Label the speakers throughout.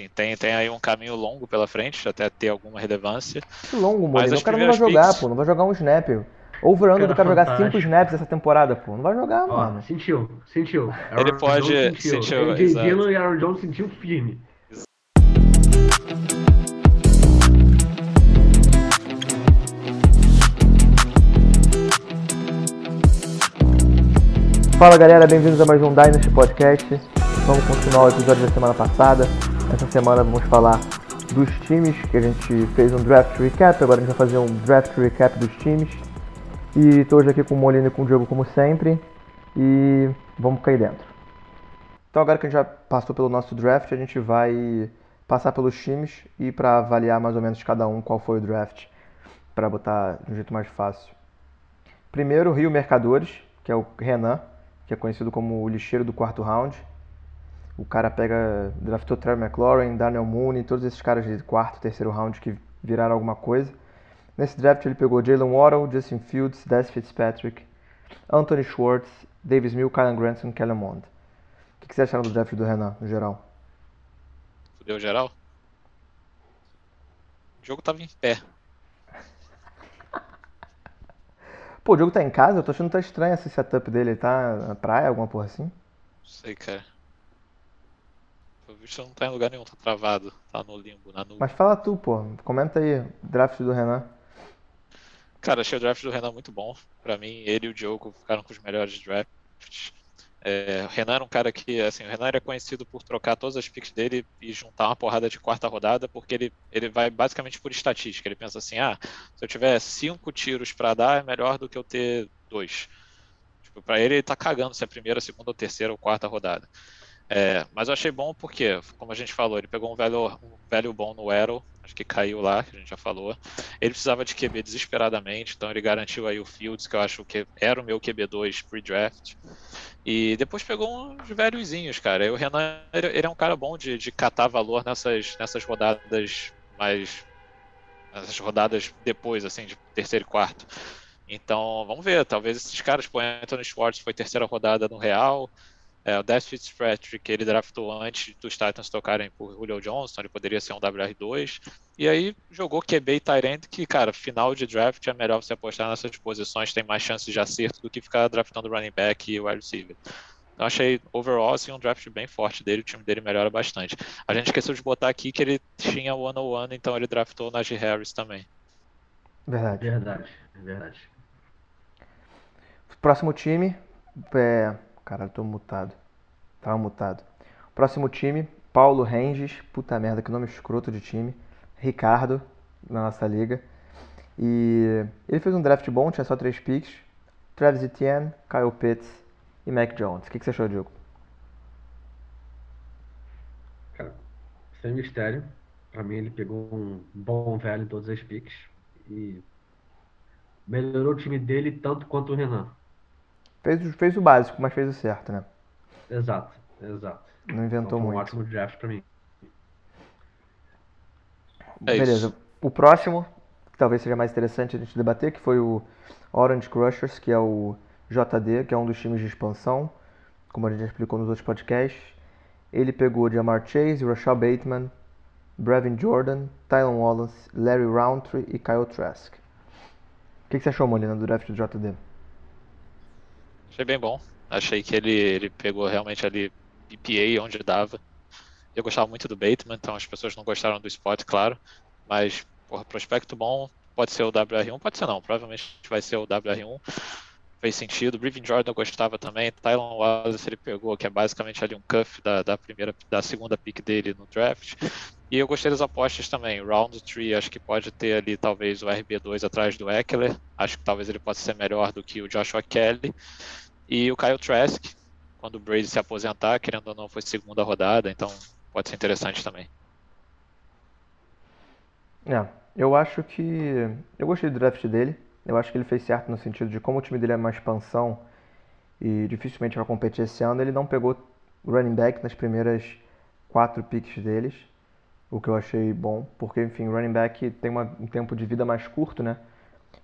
Speaker 1: enfim, tem, tem aí um caminho longo pela frente, até ter alguma relevância.
Speaker 2: Que longo, Molina. O cara não vai jogar, picks... pô. Não vai jogar um snap. Over-under do cara jogar 5 snaps essa temporada, pô. Não vai jogar, Ó, mano.
Speaker 3: Sentiu, sentiu.
Speaker 1: Aaron Ele pode. Sentiu. sentiu
Speaker 3: AJ Dillon e Aaron Jones sentiu firme.
Speaker 2: Fala galera, bem-vindos a mais um Dynasty Podcast. Vamos continuar o episódio da semana passada. Essa semana vamos falar dos times, que a gente fez um draft recap, agora a gente vai fazer um draft recap dos times. E estou hoje aqui com o Molina e com o Diogo como sempre. E vamos cair dentro. Então agora que a gente já passou pelo nosso draft, a gente vai passar pelos times e para avaliar mais ou menos cada um qual foi o draft, para botar de um jeito mais fácil. Primeiro, Rio Mercadores, que é o Renan que é conhecido como o lixeiro do quarto round. O cara pega, draftou Trevor McLaurin, Daniel Mooney, todos esses caras de quarto, terceiro round que viraram alguma coisa. Nesse draft ele pegou Jalen Waddle, Justin Fields, Des Fitzpatrick, Anthony Schwartz, Davis Mill, Kylan Granson e Kellen Mond. O que, vocês acharam do draft do Renan, no geral?
Speaker 1: Fudeu geral? O jogo tava em pé.
Speaker 2: Pô, o jogo tá em casa? Eu tô achando que tá estranho esse setup dele. Ele tá na praia, alguma porra assim?
Speaker 1: Sei, cara. O bicho não tá em lugar nenhum, tá travado. Tá no limbo, na nuvem.
Speaker 2: Mas fala tu, pô. Comenta aí, draft do Renan.
Speaker 1: Cara, achei o draft do Renan muito bom. Pra mim, ele e o Diogo ficaram com os melhores drafts. É, o Renan era um cara que, assim, o Renan era conhecido por trocar todas as picks dele e juntar uma porrada de quarta rodada, porque ele, ele vai basicamente por estatística. Ele pensa assim: ah, se eu tiver cinco tiros para dar, é melhor do que eu ter dois. Tipo, para ele, ele tá cagando se é a primeira, segunda, ou terceira ou quarta rodada. É, mas eu achei bom porque, como a gente falou, ele pegou um velho, um velho bom no Arrow, acho que caiu lá, que a gente já falou. Ele precisava de QB desesperadamente, então ele garantiu aí o Fields, que eu acho que era o meu QB2 pre-draft. E depois pegou uns velhozinhos, cara. E o Renan, ele é um cara bom de, de catar valor nessas, nessas rodadas mais. nessas rodadas depois, assim, de terceiro e quarto. Então, vamos ver. Talvez esses caras, pô, Anthony Schwartz foi terceira rodada no Real. É, o Des Fitzpatrick ele draftou antes dos Titans tocarem por Julio Johnson, ele poderia ser um WR2. E aí jogou QB e Tyrant, que, cara, final de draft é melhor você apostar nessas posições, tem mais chances de acerto do que ficar draftando running back e wide receiver. Então achei overall assim, um draft bem forte dele, o time dele melhora bastante. A gente esqueceu de botar aqui que ele tinha o 101, então ele draftou o Najee Harris também.
Speaker 2: Verdade.
Speaker 3: Verdade, verdade.
Speaker 2: Próximo time é Caralho, tô mutado. Tava mutado. Próximo time, Paulo Renges. Puta merda, que nome escroto de time. Ricardo, na nossa liga. E ele fez um draft bom, tinha só três picks. Travis Etienne, Kyle Pitts e Mac Jones. O que, que você achou, Diogo?
Speaker 3: Cara, sem mistério. Pra mim ele pegou um bom velho em todas as picks. E melhorou o time dele tanto quanto o Renan.
Speaker 2: Fez, fez o básico, mas fez o certo, né?
Speaker 3: Exato, exato.
Speaker 2: Não inventou então,
Speaker 3: muito.
Speaker 2: Um
Speaker 3: ótimo draft pra mim.
Speaker 2: É Beleza. Isso. O próximo, que talvez seja mais interessante a gente debater, que foi o Orange Crushers, que é o JD, que é um dos times de expansão, como a gente já explicou nos outros podcasts. Ele pegou Jamar Chase, Rashad Bateman, Brevin Jordan, Tylen Wallace, Larry Roundtree e Kyle Trask. O que, que você achou, Molina, do draft do JD?
Speaker 1: Achei bem bom. Achei que ele, ele pegou realmente ali EPA onde dava. Eu gostava muito do Bateman, então as pessoas não gostaram do spot, claro. Mas, porra, prospecto bom, pode ser o WR1, pode ser não, provavelmente vai ser o WR1. Fez sentido. Brevin Jordan eu gostava também. Tylon Wallace ele pegou, que é basicamente ali um cuff da, da primeira, da segunda pick dele no draft. E eu gostei das apostas também. Round 3, acho que pode ter ali talvez o RB2 atrás do Eckler. Acho que talvez ele possa ser melhor do que o Joshua Kelly. E o Kyle Trask, quando o Brady se aposentar, querendo ou não, foi segunda rodada, então pode ser interessante também.
Speaker 2: É, eu acho que. Eu gostei do draft dele. Eu acho que ele fez certo no sentido de como o time dele é uma expansão e dificilmente vai competir esse ano, ele não pegou running back nas primeiras quatro picks deles o que eu achei bom, porque, enfim, running back tem uma, um tempo de vida mais curto, né?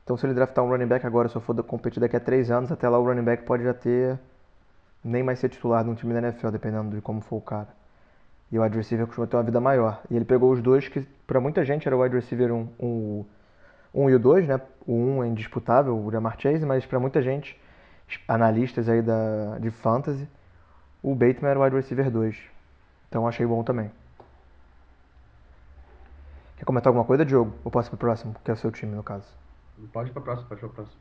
Speaker 2: Então, se ele draftar um running back agora, se eu for competir daqui a três anos, até lá o running back pode já ter nem mais ser titular de um time da NFL, dependendo de como for o cara. E o wide receiver costuma ter uma vida maior. E ele pegou os dois que, para muita gente, era o wide receiver 1 um, um, um e o 2, né? O 1 um é indisputável, o Jamar Chase, mas para muita gente, analistas aí da, de fantasy, o Bateman era o wide receiver 2. Então achei bom também. Quer comentar alguma coisa, Diogo? Ou posso ir pro próximo, que é o seu time, no caso?
Speaker 3: Pode ir pra próximo, pode ir pra próximo.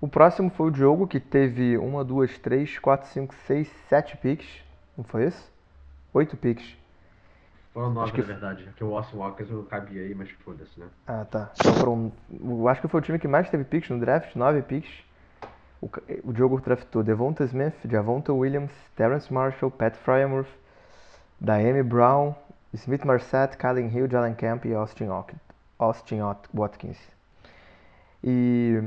Speaker 2: O próximo foi o Diogo, que teve uma, duas, três, quatro, cinco, seis, sete picks. Não foi isso? Oito picks.
Speaker 3: Foram nove,
Speaker 2: que-
Speaker 3: na verdade. Que o Austin Walker não cabia aí, mas foda-se, né?
Speaker 2: Ah, tá. Então foram, eu acho que foi o time que mais teve picks no draft, nove picks. O, o Diogo draftou Devonta Smith, Javonta Williams, Terrence Marshall, Pat Fryermuth, Daemi Brown, Smith Marset, Kylen Hill, Jalen Camp e Austin, Austin Watkins. E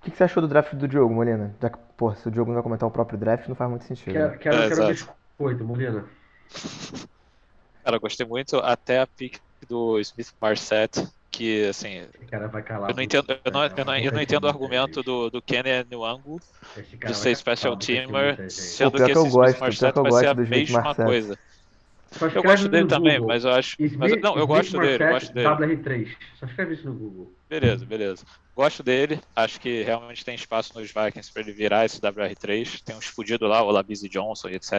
Speaker 2: o que, que você achou do draft do Diogo, Molina? Já que, pô, se o Diogo não vai comentar o próprio draft, não faz muito sentido.
Speaker 3: Quero,
Speaker 2: né?
Speaker 3: quero,
Speaker 1: É,
Speaker 3: quero biscoito, Molina.
Speaker 1: Cara, eu gostei muito até a pick do Smith Marset, que assim,
Speaker 3: Esse cara vai calar.
Speaker 1: eu não entendo, eu não, eu não, eu não entendo o argumento do, do Kenny
Speaker 3: cara
Speaker 1: de ser special teamer, sendo que
Speaker 2: que eu
Speaker 1: esse
Speaker 2: gosto,
Speaker 1: Smith Marset
Speaker 2: que eu
Speaker 1: vai ser
Speaker 2: gosto
Speaker 1: a
Speaker 2: do Smith
Speaker 1: mesma coisa.
Speaker 3: Só
Speaker 1: Eu gosto dele também,
Speaker 3: Google.
Speaker 1: mas eu acho. Mas, não, eu gosto dele, gosto dele.
Speaker 3: WR3. Só escreve isso no Google.
Speaker 1: Beleza, beleza. Gosto dele, acho que realmente tem espaço nos Vikings para ele virar esse WR3. Tem uns fudidos lá, o Labizzi Johnson e etc.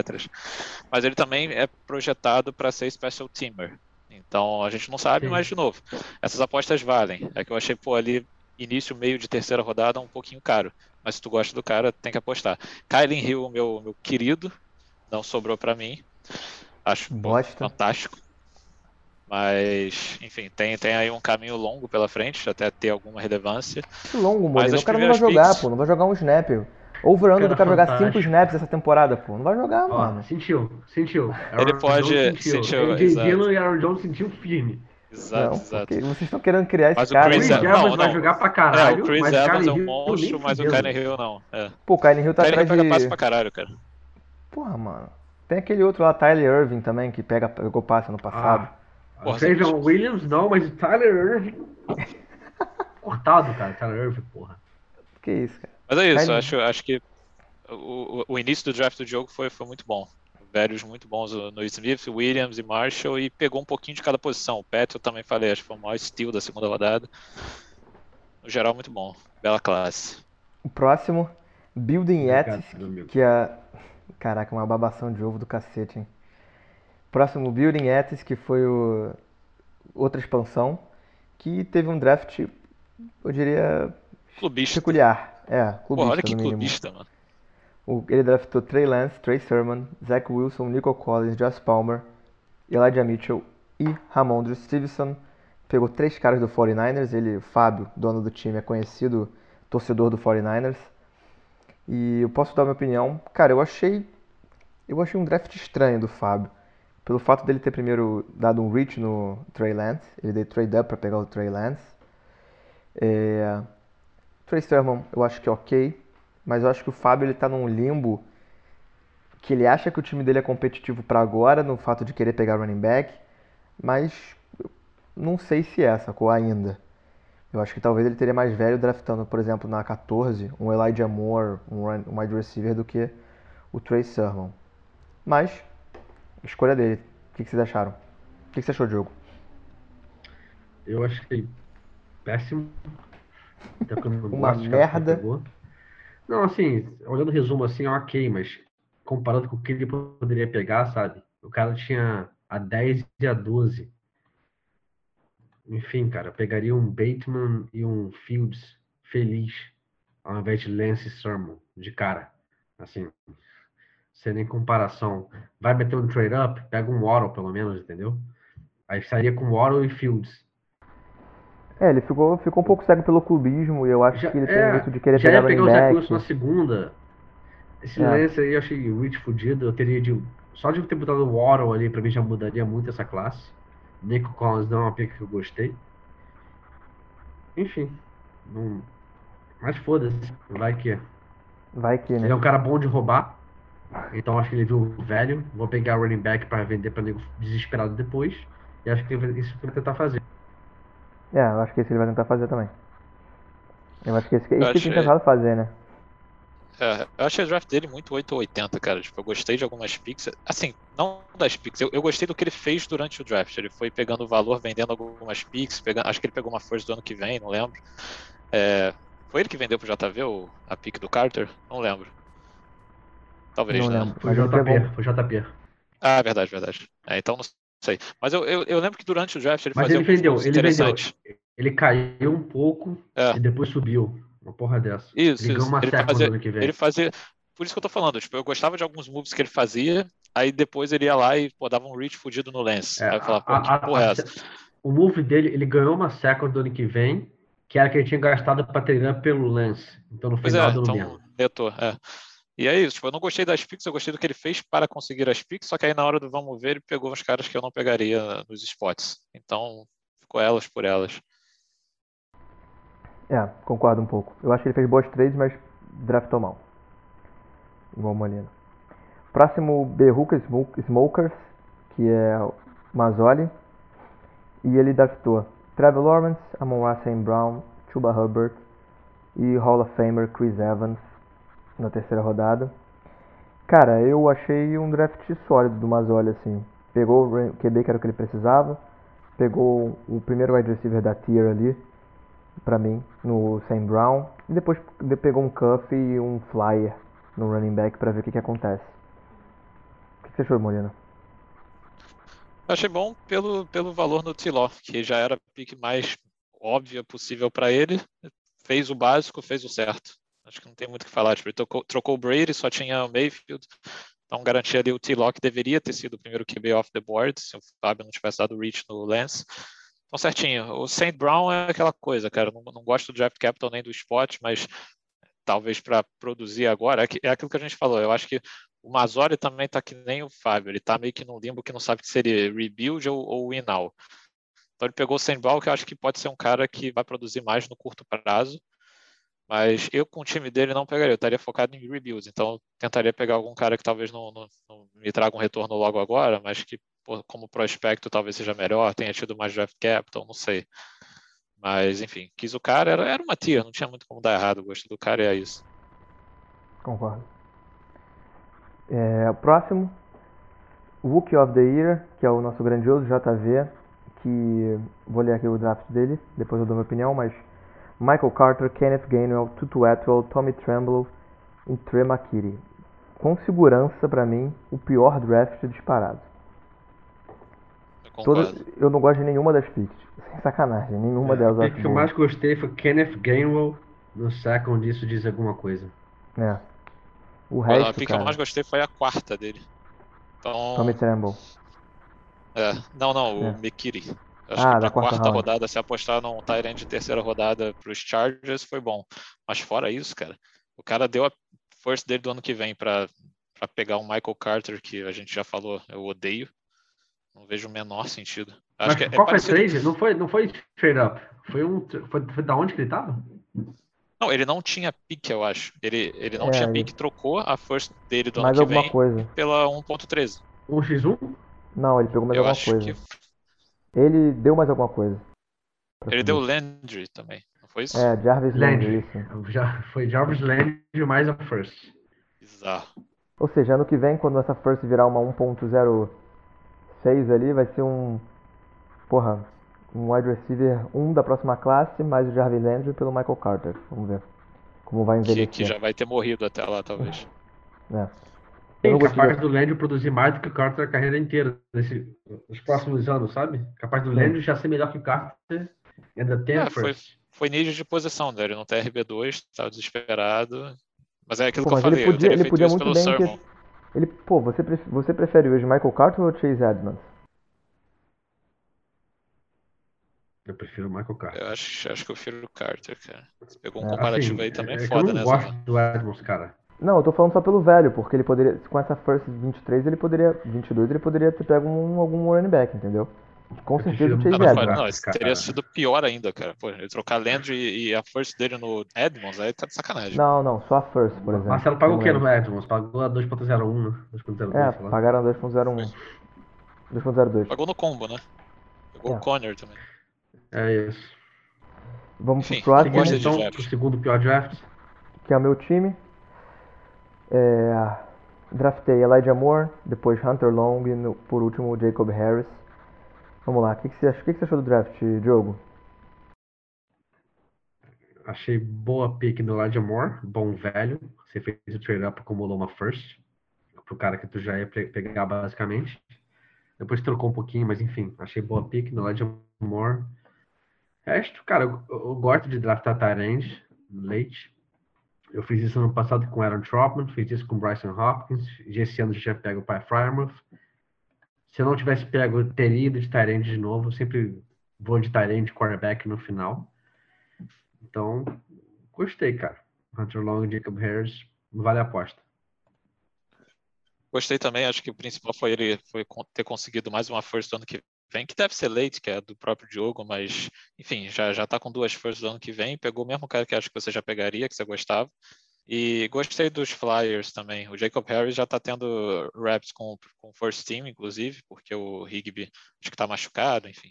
Speaker 1: Mas ele também é projetado para ser special teamer. Então a gente não sabe,
Speaker 3: Sim.
Speaker 1: mas de novo, essas apostas valem. É que eu achei, pô, ali, início, meio de terceira rodada, um pouquinho caro. Mas se tu gosta do cara, tem que apostar. Kylen Hill, meu, meu querido, não sobrou para mim. Acho pô,
Speaker 2: Bosta.
Speaker 1: fantástico. Mas, enfim, tem, tem aí um caminho longo pela frente até ter alguma relevância.
Speaker 2: Que longo,
Speaker 1: as
Speaker 2: O cara não vai jogar,
Speaker 1: picks-
Speaker 2: pô. Não vai jogar um snap. Over-under do
Speaker 3: Cara
Speaker 2: jogar
Speaker 3: fantástico.
Speaker 2: 5 snaps essa temporada, pô. Não vai jogar,
Speaker 3: Ó,
Speaker 2: mano.
Speaker 3: sentiu, sentiu.
Speaker 1: Ele pode-
Speaker 3: Jones sentiu.
Speaker 1: sentiu.
Speaker 3: Dillon e Aaron Jones sentiu firme.
Speaker 1: Exato,
Speaker 2: não,
Speaker 1: exato.
Speaker 2: porque vocês estão querendo criar esse
Speaker 1: Mas o
Speaker 2: cara.
Speaker 1: Chris
Speaker 3: Chris
Speaker 2: mano.
Speaker 1: Evans- não,
Speaker 3: vai
Speaker 1: não.
Speaker 3: jogar pra
Speaker 1: É,
Speaker 3: caralho,
Speaker 1: o Chris
Speaker 3: mas
Speaker 1: Evans é um
Speaker 3: Hill
Speaker 1: monstro, mas o. Kyler Hill não. É.
Speaker 2: Pô, o Kylie Hill tá
Speaker 1: Hill
Speaker 2: atrás
Speaker 1: pega passe
Speaker 2: de...
Speaker 1: pra caralho, cara.
Speaker 2: Porra, mano. Tem aquele outro lá, Tyler Irving também, que pega, pegou passe no passado.
Speaker 3: Ah,
Speaker 1: Porra,
Speaker 3: o Trayvon
Speaker 1: você-
Speaker 3: Williams não, mas o Tyler Irving... Cortado, cara, Tyler Irving, porra.
Speaker 2: Que isso, cara.
Speaker 1: Mas é isso,
Speaker 2: Kyler-
Speaker 1: acho, acho que o, o- o início do draft do jogo foi, foi muito bom. Velhos muito bons no Smith, Williams e Marshall e pegou um pouquinho de cada posição. O Pet eu também falei, acho que foi o maior steal da segunda rodada. No geral, muito bom. Bela classe.
Speaker 2: O próximo, Building
Speaker 3: Obrigado,
Speaker 2: que é... Caraca, uma babação de ovo do cacete, hein. Próximo, Building Yetis, que foi o... outra expansão, que teve um draft, eu diria,
Speaker 1: Clubista.
Speaker 2: peculiar. É, clubista,
Speaker 1: Porra, olha que clubista, mano.
Speaker 2: O- Ele draftou Trey Lance, Trey Sermon, Zach Wilson, Nico Collins, Josh Palmer, Elijah Mitchell e Ramondre Stevenson. Pegou três caras do 49ers. Ele, o Fábio, dono do time, é conhecido torcedor do 49ers. E eu posso dar minha opinião. Cara, eu achei eu achei um draft estranho do Fábio. Pelo fato dele ter primeiro dado um reach no Trey Lance. Ele deu trade up para pegar o Trey Lance. É... Trey Sermon, eu acho que é ok. Mas eu acho que o Fábio ele tá num limbo que ele acha que o time dele é competitivo para agora, no fato de querer pegar running back, mas não sei se é, sacou? Ainda. Eu acho que talvez ele teria mais velho draftando, por exemplo, na 14, um Elijah Moore, um wide receiver, do que o Trey Sermon. Mas, escolha dele. O que, que vocês acharam? O que, que você achou, Diogo?
Speaker 3: Eu achei péssimo. Até porque eu não
Speaker 2: Uma
Speaker 3: gosto
Speaker 2: merda.
Speaker 3: Não, assim, olhando o resumo assim, é ok, mas comparado com o que ele poderia pegar, sabe? O cara tinha a 10 e a 12. Enfim, cara, pegaria um Bateman e um Fields feliz, ao invés de Lance Sermon, de cara. Assim, sem nem comparação. Vai meter um trade up, pega um Waddle pelo menos, entendeu? Aí sairia com Waddle e Fields.
Speaker 2: É, ele ficou, ficou um pouco cego pelo clubismo e eu acho
Speaker 3: Já,
Speaker 2: que ele tem
Speaker 3: é,
Speaker 2: muito de querer
Speaker 3: já
Speaker 2: pegar
Speaker 3: ia pegar o
Speaker 2: running
Speaker 3: Zach
Speaker 2: back.
Speaker 3: Wilson na segunda. Esse
Speaker 2: É.
Speaker 3: lance aí eu achei o Rich fudido. Eu teria de. Só de ter botado o Waddle ali, pra mim já mudaria muito essa classe. Nico Collins não é uma pick que eu gostei. Enfim. Não... Mas foda-se. Vai que.
Speaker 2: Vai que, né?
Speaker 3: Ele é um cara bom de roubar. Então acho que ele viu o velho. Vou pegar o running back pra vender pra nego desesperado depois. E acho que isso que ele vai tentar fazer.
Speaker 2: É, eu acho que isso ele vai tentar fazer também. Eu acho que isso que, isso que ele tem tentado fazer, né?
Speaker 1: É, eu achei o draft dele muito 880, cara. Tipo, eu gostei de algumas picks. Assim, não das picks, eu, eu gostei do que ele fez durante o draft. Ele foi pegando o valor, vendendo algumas picks. Pegando, acho que ele pegou uma força do ano que vem, não lembro. É, foi ele que vendeu pro JV o, a pick do Carter? Não lembro. Talvez,
Speaker 2: Não
Speaker 1: né?
Speaker 2: lembro.
Speaker 3: Foi
Speaker 2: ele pegou-
Speaker 3: JP, foi JP.
Speaker 1: Ah, verdade, verdade. É, então não sei. Mas eu, eu, eu lembro que durante o draft ele
Speaker 3: Mas
Speaker 1: fazia
Speaker 3: ele vendeu, ele vendeu. Ele caiu um pouco
Speaker 1: É.
Speaker 3: e depois subiu. Uma porra dessa.
Speaker 1: Isso,
Speaker 3: ele ganhou
Speaker 1: isso.
Speaker 3: uma
Speaker 1: Ele fazia,
Speaker 3: no ano que vem.
Speaker 1: ele fazia. Por isso que eu tô falando, tipo, eu gostava de alguns moves que ele fazia, aí depois ele ia lá e pô, dava um reach fudido no lance.
Speaker 3: É,
Speaker 1: aí eu falava, pô,
Speaker 3: a-
Speaker 1: que
Speaker 3: a-
Speaker 1: porra é
Speaker 3: a-
Speaker 1: essa?
Speaker 3: O move dele, ele ganhou uma second do ano que vem, que era que ele tinha gastado pra treinar pelo lance. Então no
Speaker 1: Pois
Speaker 3: final
Speaker 1: é,
Speaker 3: deu no
Speaker 1: então
Speaker 3: mesmo.
Speaker 1: netou, é. E é isso, tipo, eu não gostei das picks, eu gostei do que ele fez para conseguir as picks, só que aí na hora do vamos ver, ele pegou uns caras que eu não pegaria nos spots. Então, ficou elas por elas.
Speaker 2: É, concordo um pouco. Eu acho que ele fez boas trades, mas draftou mal. Igual Molina. Próximo, Smoke- Smokers, que é Mazzoli. E ele draftou Trevor Lawrence, Amon St. Brown, Chuba Hubbard e Hall of Famer Chris Evans na terceira rodada. Cara, eu achei um draft sólido do Mazzoli, assim. Pegou o QB que era o que ele precisava. Pegou o primeiro wide receiver da tier ali, pra mim, no Sam Brown. E depois de- pegou um cuff e um flyer no running back pra ver o que, que acontece. O que, você achou, Molina?
Speaker 1: Eu achei bom pelo, pelo valor no T-Law, que já era a pick mais óbvia possível para ele. Fez o básico, fez o certo. Acho que não tem muito o que falar. Tipo, ele trocou, trocou o Brady, só tinha o Mayfield. Então garantia ali o que deveria ter sido o primeiro QB off the board, se o Fábio não tivesse dado reach no Lance. Então certinho. O St. Brown é aquela coisa, cara. Não, não gosto do draft capital nem do spot, mas talvez para produzir agora, é, é aquilo que a gente falou. Eu acho que o Mazzoli também tá que nem o Fábio, ele tá meio que num limbo que não sabe se seria rebuild ou, ou win now. Então ele pegou o Sandball, que eu acho que pode ser um cara que vai produzir mais no curto prazo, mas eu com o time dele não pegaria, eu estaria focado em rebuild, então tentaria pegar algum cara que talvez não, não- não me traga um retorno logo agora, mas que como prospecto talvez seja melhor, tenha tido mais draft capital, não sei. Mas enfim, quis o cara, era, era uma tia, não tinha muito como dar errado, o gosto do cara é isso.
Speaker 2: Concordo. É, o próximo, Rookie of the Year, que é o nosso grandioso JV, que vou ler aqui o draft dele, depois eu dou minha opinião, mas Michael Carter, Kenneth Gainwell, Tutu Atwell, Tommy Tremble e Trey McKitty. Com segurança, pra mim, o pior draft disparado.
Speaker 1: Eu.
Speaker 2: Todas, eu não gosto de nenhuma das picks. Sem sacanagem, nenhuma delas eu
Speaker 3: O
Speaker 2: acho
Speaker 3: que eu mais gostei foi Kenneth Gainwell no second, isso diz alguma coisa.
Speaker 2: É. O
Speaker 1: a
Speaker 2: resto,
Speaker 1: pick que eu mais gostei foi a quarta dele. Então,
Speaker 2: Tommy Tremble.
Speaker 1: É, não, não, o
Speaker 2: É.
Speaker 1: Mikiri. Acho
Speaker 2: Ah,
Speaker 1: que
Speaker 2: da
Speaker 1: pra
Speaker 2: quarta
Speaker 1: quarta
Speaker 2: round.
Speaker 1: rodada, se apostar num Tyrant de terceira rodada pros Chargers, foi bom. Mas fora isso, cara, o cara deu a first dele do ano que vem pra, pra pegar um Michael Carter, que a gente já falou, eu odeio. Não vejo o menor sentido. Acho
Speaker 3: Mas
Speaker 1: que é, é
Speaker 3: qual foi a
Speaker 1: parecido.
Speaker 3: trade? Não foi, não foi straight up. Foi um. Foi, foi da onde que ele tava?
Speaker 1: Não, ele não tinha pick, eu acho. Ele, ele não
Speaker 2: É,
Speaker 1: tinha
Speaker 2: ele-
Speaker 1: pick, trocou a first dele do
Speaker 2: Mais
Speaker 1: ano que
Speaker 2: alguma
Speaker 1: vem
Speaker 2: coisa.
Speaker 1: pela 1.13.
Speaker 3: Um X1?
Speaker 2: Não, ele pegou mais
Speaker 1: Eu
Speaker 2: alguma
Speaker 1: acho
Speaker 2: coisa.
Speaker 1: que
Speaker 2: Ele deu mais alguma coisa.
Speaker 1: ele deu Landry também, não foi isso?
Speaker 2: É, Jarvis Landry,
Speaker 3: Landry.
Speaker 2: isso.
Speaker 3: Já, foi Jarvis Landry mais a first.
Speaker 1: Bizarro.
Speaker 2: Ou seja, ano que vem, quando essa first virar uma 1.06 ali, vai ser um. Porra, um wide receiver 1 da próxima classe, mais o Jarvis Landry pelo Michael Carter. Vamos ver como vai
Speaker 1: Que,
Speaker 2: envelhecer.
Speaker 1: que já vai ter morrido até lá, talvez.
Speaker 2: É. Eu
Speaker 3: Sim, capaz do Landry produzir mais do que o Carter a carreira inteira, nesse, nos próximos anos, sabe? Capaz do
Speaker 2: Sim.
Speaker 3: Landry já ser melhor que o Carter ainda tem
Speaker 1: É, foi-. Foi nível de posição dele, não tem RB2, estava desesperado. Mas é aquilo
Speaker 2: Pô,
Speaker 1: que eu
Speaker 2: ele
Speaker 1: falei, eu
Speaker 2: podia, ele
Speaker 1: feito
Speaker 2: podia
Speaker 1: isso
Speaker 2: muito
Speaker 1: pelo
Speaker 2: bem
Speaker 1: Sermon.
Speaker 2: ter. Ele, pô, você, você prefere hoje Michael Carter ou Chase Edmonds?
Speaker 3: Eu prefiro o Michael Carter.
Speaker 1: Eu acho, acho que eu prefiro o Carter, cara. Você pegou um
Speaker 2: É,
Speaker 1: comparativo
Speaker 3: Assim,
Speaker 1: aí também
Speaker 3: é que
Speaker 1: foda,
Speaker 3: eu não
Speaker 1: né,
Speaker 3: gosto
Speaker 1: Zé?
Speaker 3: do Edmonds, cara.
Speaker 2: Não, eu tô falando só pelo velho, porque ele poderia, com essa first 23, ele poderia, 22, ele poderia ter pego um, algum running back, entendeu? Com
Speaker 3: Eu
Speaker 2: certeza o Chase Edmonds.
Speaker 1: não, isso
Speaker 3: cara.
Speaker 1: teria sido pior ainda, cara. Pô, ele trocar Landry e e a first dele no Edmonds, aí tá de sacanagem.
Speaker 2: Não, não, só a first, por exemplo.
Speaker 3: Marcelo pagou o que no Edmonds? Pagou a 2.01, né? 2.02,
Speaker 2: É,
Speaker 3: sei lá.
Speaker 2: pagaram 2.01. 2.02.
Speaker 1: Pagou no combo, né? Pegou
Speaker 2: É.
Speaker 1: o Conner também.
Speaker 3: É isso.
Speaker 2: Vamos pro
Speaker 1: Enfim,
Speaker 2: próximo,
Speaker 1: gosto
Speaker 3: Seguindo
Speaker 1: de
Speaker 3: então pro segundo pior draft.
Speaker 2: que é o meu time. É, draftei Elijah Moore, depois Hunter Long e no, por último Jacob Harris. Vamos lá, o que, que, você, que, que você achou do draft, Diogo?
Speaker 3: Achei boa pick no Elijah Moore, bom velho. Você fez o trade up, acumulou uma first, pro cara que tu já ia pegar basicamente. Depois trocou um pouquinho, mas enfim, achei boa pick no Elijah Moore. Resto, cara, eu, eu gosto de draftar Tyrande, leite. Eu fiz isso ano passado com Aaron Trotman, fiz isso com Bryson Hopkins, e esse ano já pego o Pai Frymouth. Se eu não tivesse pego, teria ido de Tyrande de novo. Eu sempre vou de Tyrande quarterback no final. Então, gostei, cara. Hunter Long, Jacob Harris, vale a aposta.
Speaker 1: Gostei também, acho que o principal foi ele foi ter conseguido mais uma first ano que vem, que deve ser late, que é do próprio Diogo, mas enfim, já, já tá com duas firsts do ano que vem, pegou o mesmo cara que acho que você já pegaria, que você gostava. E gostei dos Flyers também. O Jacob Harris já tá tendo reps com, com o first team, inclusive, porque o Higby acho que tá machucado, enfim.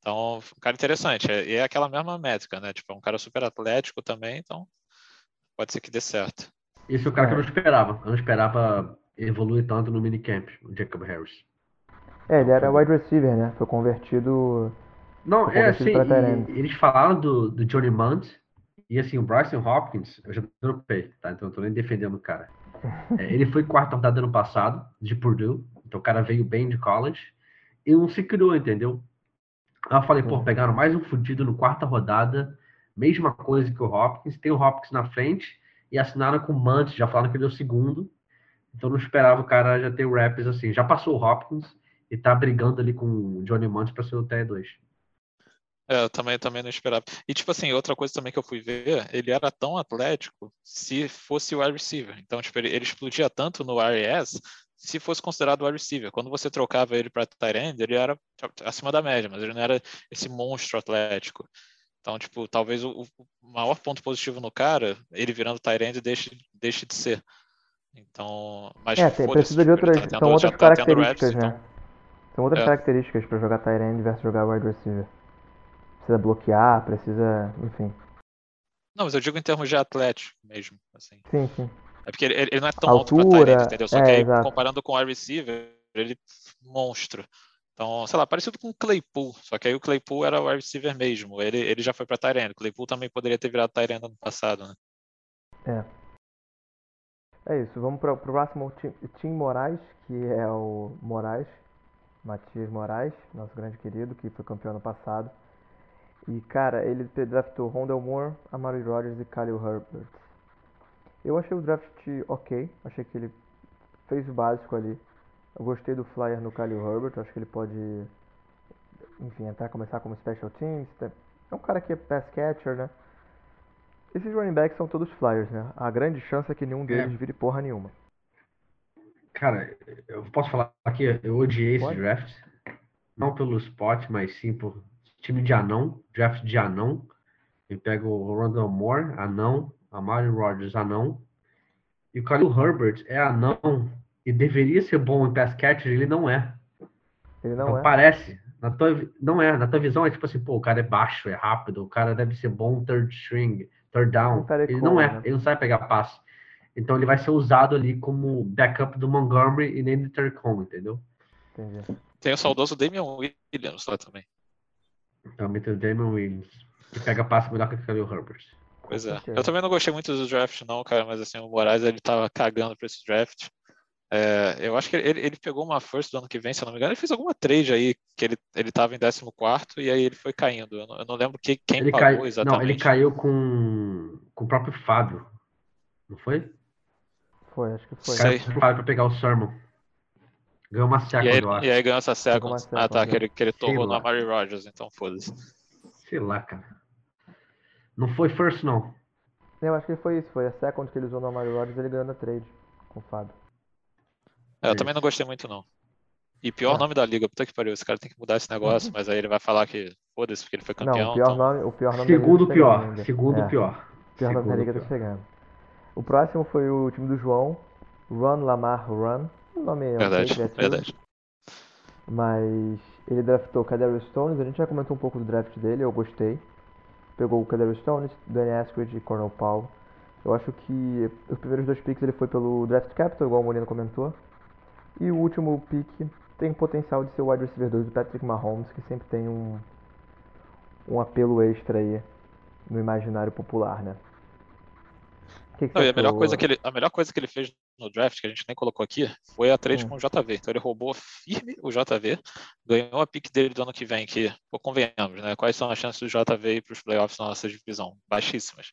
Speaker 1: Então, um cara interessante. É, e é, aquela mesma métrica, né? Tipo, é um cara super atlético também, então pode ser que dê certo.
Speaker 3: Esse é o cara que eu não esperava. Eu não esperava evoluir tanto no minicamp, o Jacob Harris.
Speaker 2: É, ele era wide receiver, né? Foi convertido.
Speaker 3: Não, foi é assim, eles falaram do, do Johnny Munt e assim, o Bryson Hopkins, eu já dropei, tá? Então eu tô nem defendendo o cara. É, ele foi quarta rodada ano passado, de Purdue, então o cara veio bem de college e não se criou, entendeu? Aí eu falei, pô, pegaram mais um fudido no quarta rodada, mesma coisa que o Hopkins, tem o Hopkins na frente e assinaram com o Munt, já falaram que ele é o segundo, então não esperava o cara já ter o raps assim. Já passou o Hopkins e tá brigando ali com o Johnny Munt para ser o TE2.
Speaker 1: É, eu também, também não esperava. E, tipo assim, outra coisa também que eu fui ver, ele era tão atlético se fosse o wide receiver. Então, tipo, ele, ele explodia tanto no RS se fosse considerado wide receiver. Quando você trocava ele para tight end, ele era acima da média, mas ele não era esse monstro atlético. Então, tipo, talvez o, o maior ponto positivo no cara, ele virando tight end, deixe, deixe de ser. Então, mas
Speaker 2: é, precisa de outras, tá tendo, são outras características, reps, né? Então... São outras é. características para jogar tight end versus jogar wide receiver. Precisa bloquear, precisa, enfim.
Speaker 1: Não, mas eu digo em termos de atlético mesmo, assim.
Speaker 2: Sim, sim.
Speaker 1: É porque ele, ele não é tão Altura, alto pra tight end, entendeu? Só é, que aí, exato. comparando com o wide receiver, ele é monstro. Então, sei lá, parecido com o Claypool, só que aí o Claypool era o wide receiver mesmo. Ele, ele já foi pra Tyrene. O Claypool também poderia ter virado Tyrene no passado, né?
Speaker 2: É. É isso, vamos para o próximo Tim Moraes, que é o Moraes, Matias Moraes, nosso grande querido, que foi campeão ano passado. E cara, ele draftou Rondell Moore, Amari Rodgers e Khalil Herbert. Eu achei o draft ok, achei que ele fez o básico ali. Eu gostei do flyer no Khalil Herbert, acho que ele pode, enfim, entrar, começar como special teams. É um cara que é pass catcher, né? Esses running backs são todos flyers, né? A grande chance é que nenhum deles é. vire porra nenhuma.
Speaker 3: Cara, eu posso falar aqui, eu odiei Pode? esse draft. Não pelo spot, mas sim por time de anão, draft de anão. Eu pego o Rondell Moore, anão, a Mario Rodgers, anão. E o Khalil Herbert é anão e deveria ser bom em pass catcher, ele não é.
Speaker 2: Ele não então, é.
Speaker 3: Parece. Na tua, não é. Na tua visão é tipo assim, pô, o cara é baixo, é rápido, o cara deve ser bom third string third down. Ele não é, né? ele não sabe pegar passe. Então ele vai ser usado ali como backup do Montgomery e nem do Terry entendeu?
Speaker 1: Entendi. Tem o saudoso Damian Williams lá também.
Speaker 3: Também tem o Damian Williams. Que pega passe melhor que o Khalil Herbert.
Speaker 1: Pois é. Eu também não gostei muito do draft, não, cara, mas assim, o Moraes ele tava cagando pra esse draft. É, eu acho que ele, ele pegou uma first do ano que vem, se eu não me engano, ele fez alguma trade aí, que ele, ele tava em 14 e aí ele foi caindo. Eu não, eu não lembro que, quem
Speaker 3: ele
Speaker 1: pagou
Speaker 3: cai...
Speaker 1: exatamente.
Speaker 3: Não, ele caiu com, com o próprio Fábio, não foi?
Speaker 2: Foi, acho que foi.
Speaker 3: Fábio pra pegar o Sermon. Ganhou uma second,
Speaker 1: e aí,
Speaker 3: eu acho.
Speaker 1: E aí ganhou essa second. Ah, tá, que ele, que ele torrou no Amari Rogers, então foda-se.
Speaker 3: Sei lá, cara. Não foi first, não.
Speaker 2: Eu acho que foi isso, foi a second que ele usou no Amari Rogers, ele ganhou na trade com o Fábio.
Speaker 1: É, eu também não gostei muito, não. E pior ah. nome da liga, puta que pariu, esse cara tem que mudar esse negócio, mas aí ele vai falar que foda-se porque ele foi campeão.
Speaker 2: Não, o pior
Speaker 1: então...
Speaker 2: nome, o pior nome
Speaker 3: Segundo pior, segundo é. pior.
Speaker 2: O pior nome da liga tá chegando. O próximo foi o time do João, Run Lamar Run. O nome é
Speaker 1: verdade, verdade.
Speaker 2: Mas ele draftou Kadarius Stones, a gente já comentou um pouco do draft dele, eu gostei. Pegou o Kadarius Stones, Danny Askridge e Cornel Powell. Eu acho que os primeiros dois picks ele foi pelo Draft Capital, igual o Molina comentou. E o último pick tem potencial de ser o wide receiver 2 do Patrick Mahomes, que sempre tem um, um apelo extra aí no imaginário popular, né?
Speaker 1: Que que Não, a, melhor coisa que ele, a melhor coisa que ele fez no draft, que a gente nem colocou aqui, foi a trade hum. com o JV. Então ele roubou firme o JV, ganhou a pick dele do ano que vem, que, pô, convenhamos, né? Quais são as chances do JV ir para os playoffs na nossa divisão? Baixíssimas.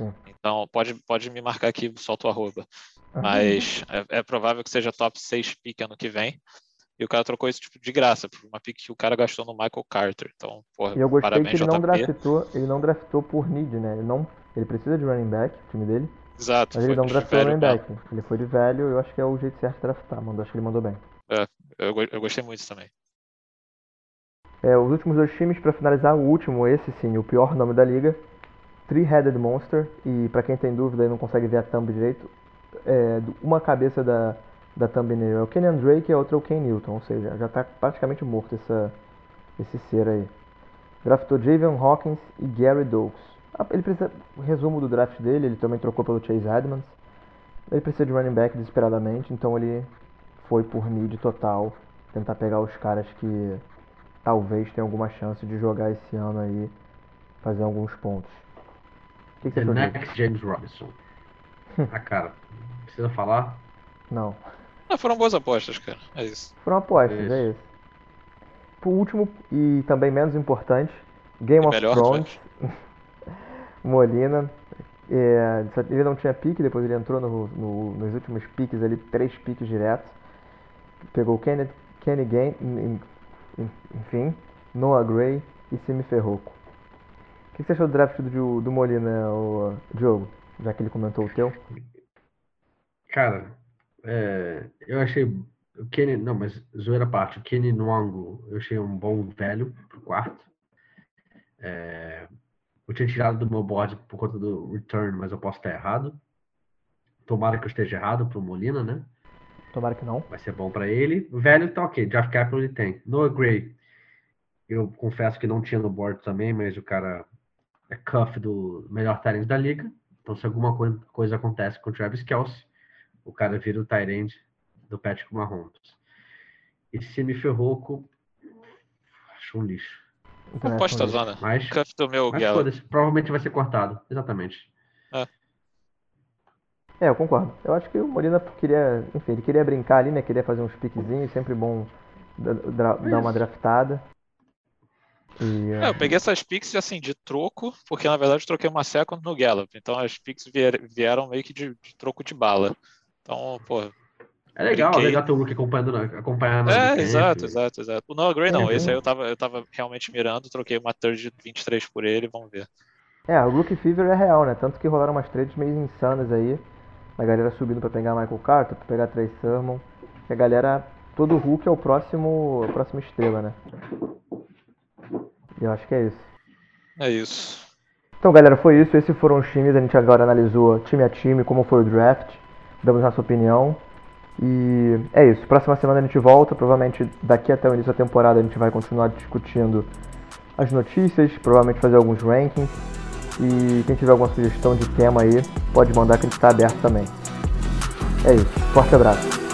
Speaker 1: Hum. Então pode, pode me marcar aqui, solta o arroba. Mas é, é, provável que seja top 6 pick ano que vem. E o cara trocou isso tipo, de graça, por uma pick que o cara gastou no Michael Carter. Então, porra,
Speaker 2: e eu gostei parabéns, que ele não, draftou, ele não draftou por need, né? Ele, não, ele precisa de running back, o time dele.
Speaker 1: Exato.
Speaker 2: Mas ele não draftou running back. Ele foi de velho, eu acho que é o jeito certo de draftar. Mandou, acho que ele mandou bem.
Speaker 1: É, eu, eu gostei muito também.
Speaker 2: É, os últimos dois times, para finalizar, o último, esse sim, o pior nome da liga. Three-Headed Monster. E para quem tem dúvida e não consegue ver a thumb direito, é, uma cabeça da da thumbnail é o Kenyan Drake e a outra é o Ken Newton, ou seja, já está praticamente morto essa, esse ser aí. Draftou Javion Hawkins e Gary Dokes. Ah, ele precisa, o resumo do draft dele, ele também trocou pelo Chase Edmonds. Ele precisa de running back desesperadamente, então ele foi por need total, tentar pegar os caras que talvez tenham alguma chance de jogar esse ano aí, fazer alguns pontos.
Speaker 3: O que, que The next James Robinson. ah, cara, precisa falar?
Speaker 2: Não.
Speaker 1: Ah, foram boas apostas, cara. É isso.
Speaker 2: Foram apostas, é isso. É isso. Por último, e também menos importante, Game of melhor, Thrones. Molina. É, ele não tinha pique, depois ele entrou no, no, nos últimos piques ali, três piques diretos. Pegou o Kenny, Kenny Game, enfim, Noah Gray e Simi Ferroco. O que você achou do draft do, do Molina, o Diogo? Já que ele comentou o teu.
Speaker 3: Cara, é, eu achei o Kenny, não, mas zoeira à parte, o Kenny Nwango, eu achei um bom velho pro quarto. É, eu tinha tirado do meu board por conta do return, mas eu posso estar errado. Tomara que eu esteja errado pro Molina, né?
Speaker 2: Tomara que não.
Speaker 3: Vai ser bom para ele. O velho tá ok, Draft Capital ele tem. Noah Gray, eu confesso que não tinha no board também, mas o cara é cuff do melhor talent da liga. Então se alguma coisa acontece com o Travis Kelsey, o cara vira o Tyrande do Patrick Mahomes. E se me ferrou. Acho um lixo.
Speaker 1: Composta zona.
Speaker 3: Mas,
Speaker 1: Cuff do meu
Speaker 3: mas provavelmente vai ser cortado. Exatamente.
Speaker 2: É. é. eu concordo. Eu acho que o Molina queria, enfim, ele queria brincar ali, né? Queria fazer uns piquezinhos, sempre bom dar uma draftada.
Speaker 1: E, é, eu peguei essas picks assim de troco, porque na verdade eu troquei uma second no Gallup. Então as picks vieram meio que de, de troco de bala. Então, pô.
Speaker 3: É legal, brinquei. é legal ter o Luke acompanhando, acompanhando
Speaker 1: É, exato, exato, exato. O Noah Gray não, é, esse aí eu tava, eu tava realmente mirando, troquei uma third de 23 por ele, vamos ver.
Speaker 2: É, o Rookie Fever é real, né? Tanto que rolaram umas trades meio insanas aí. A galera subindo pra pegar Michael Carter, pra pegar Trey Sermon. E a galera, todo Hulk é o próximo, a próxima estrela, né? E eu acho que é isso.
Speaker 1: É isso.
Speaker 2: Então, galera, foi isso. Esses foram os times. A gente agora analisou time a time, como foi o draft damos nossa opinião. E é isso. Próxima semana a gente volta. Provavelmente daqui até o início da temporada a gente vai continuar discutindo as notícias, provavelmente fazer alguns rankings. E quem tiver alguma sugestão de tema aí, pode mandar que a gente está aberto também. É isso. Forte abraço.